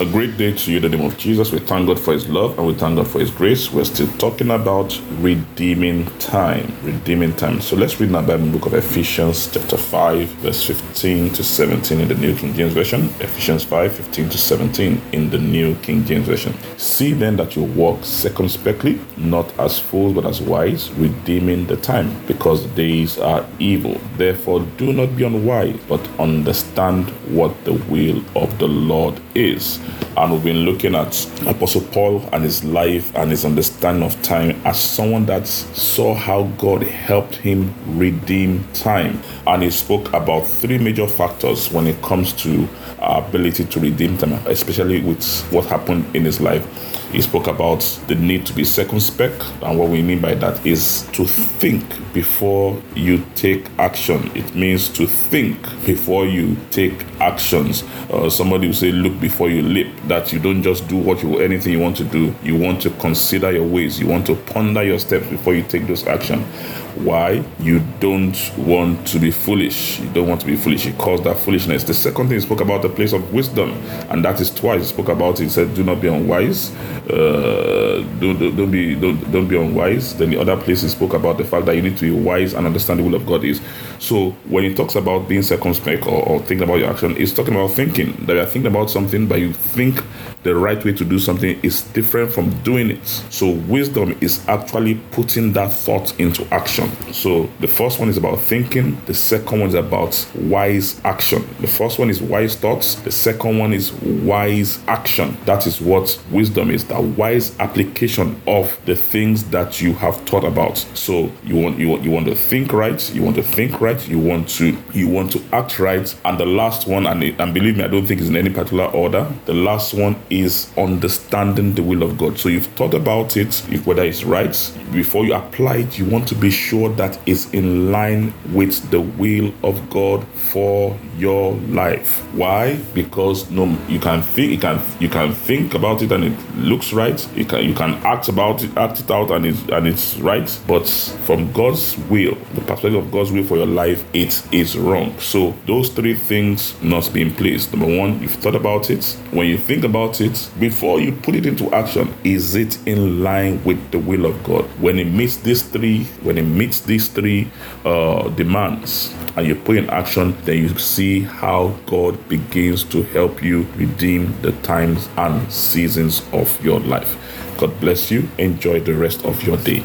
A great day to you in the name of Jesus. We thank God for His love and we thank God for His grace. We're still talking about redeeming time. Redeeming time. So let's read now Bible the book of Ephesians, chapter 5, verse 15 to 17 in the New King James Version. Ephesians 5, 15 to 17 in the New King James Version. See then that you walk circumspectly, not as fools but as wise, redeeming the time, because the days are evil. Therefore, do not be unwise, but understand what the will of the Lord is and we've been looking at Apostle Paul and his life and his understanding of time as someone that saw how God helped him redeem time. And he spoke about three major factors when it comes to our ability to redeem time, especially with what happened in his life. He spoke about the need to be circumspect, and what we mean by that is to think before you take action. It means to think before you take actions. Uh, somebody will say, "Look before you leap." That you don't just do what you anything you want to do. You want to consider your ways. You want to ponder your steps before you take those actions. Why? You don't want to be foolish. You don't want to be foolish. He calls that foolishness. The second thing he spoke about the place of wisdom, and that is twice. He spoke about it. He said, "Do not be unwise. Uh, don't, don't, don't be don't, don't be unwise." Then the other place he spoke about the fact that you need to be wise and understand the will of God is. So when he talks about being circumspect or, or thinking about your action, he's talking about thinking that you're thinking about something, but you think the right way to do something is different from doing it. So wisdom is actually putting that thought into action. So the first one is about thinking, the second one is about wise action. The first one is wise thoughts, the second one is wise action. That is what wisdom is, the wise application of the things that you have thought about. So you want you want you want to think right, you want to think right, you want to you want to act right, and the last one, and, and believe me, I don't think it's in any particular order. The last one is understanding the will of God. So you've thought about it, if whether it's right, before you apply it, you want to be sure that it's in line with the will of God for your life. Why? Because no, you can think, you can you can think about it and it looks right. You can you can act about it, act it out, and it's and it's right. But from God's will, the perspective of God's will for your life, it is wrong. So those three things must be in place. Number one, you've thought about it. When you think about it, before you put it into action, is it in line with the will of God? When it meets these three, when it meets these three uh, demands, and you put in action, then you see how God begins to help you redeem the times and seasons of your life. God bless you. Enjoy the rest of your day.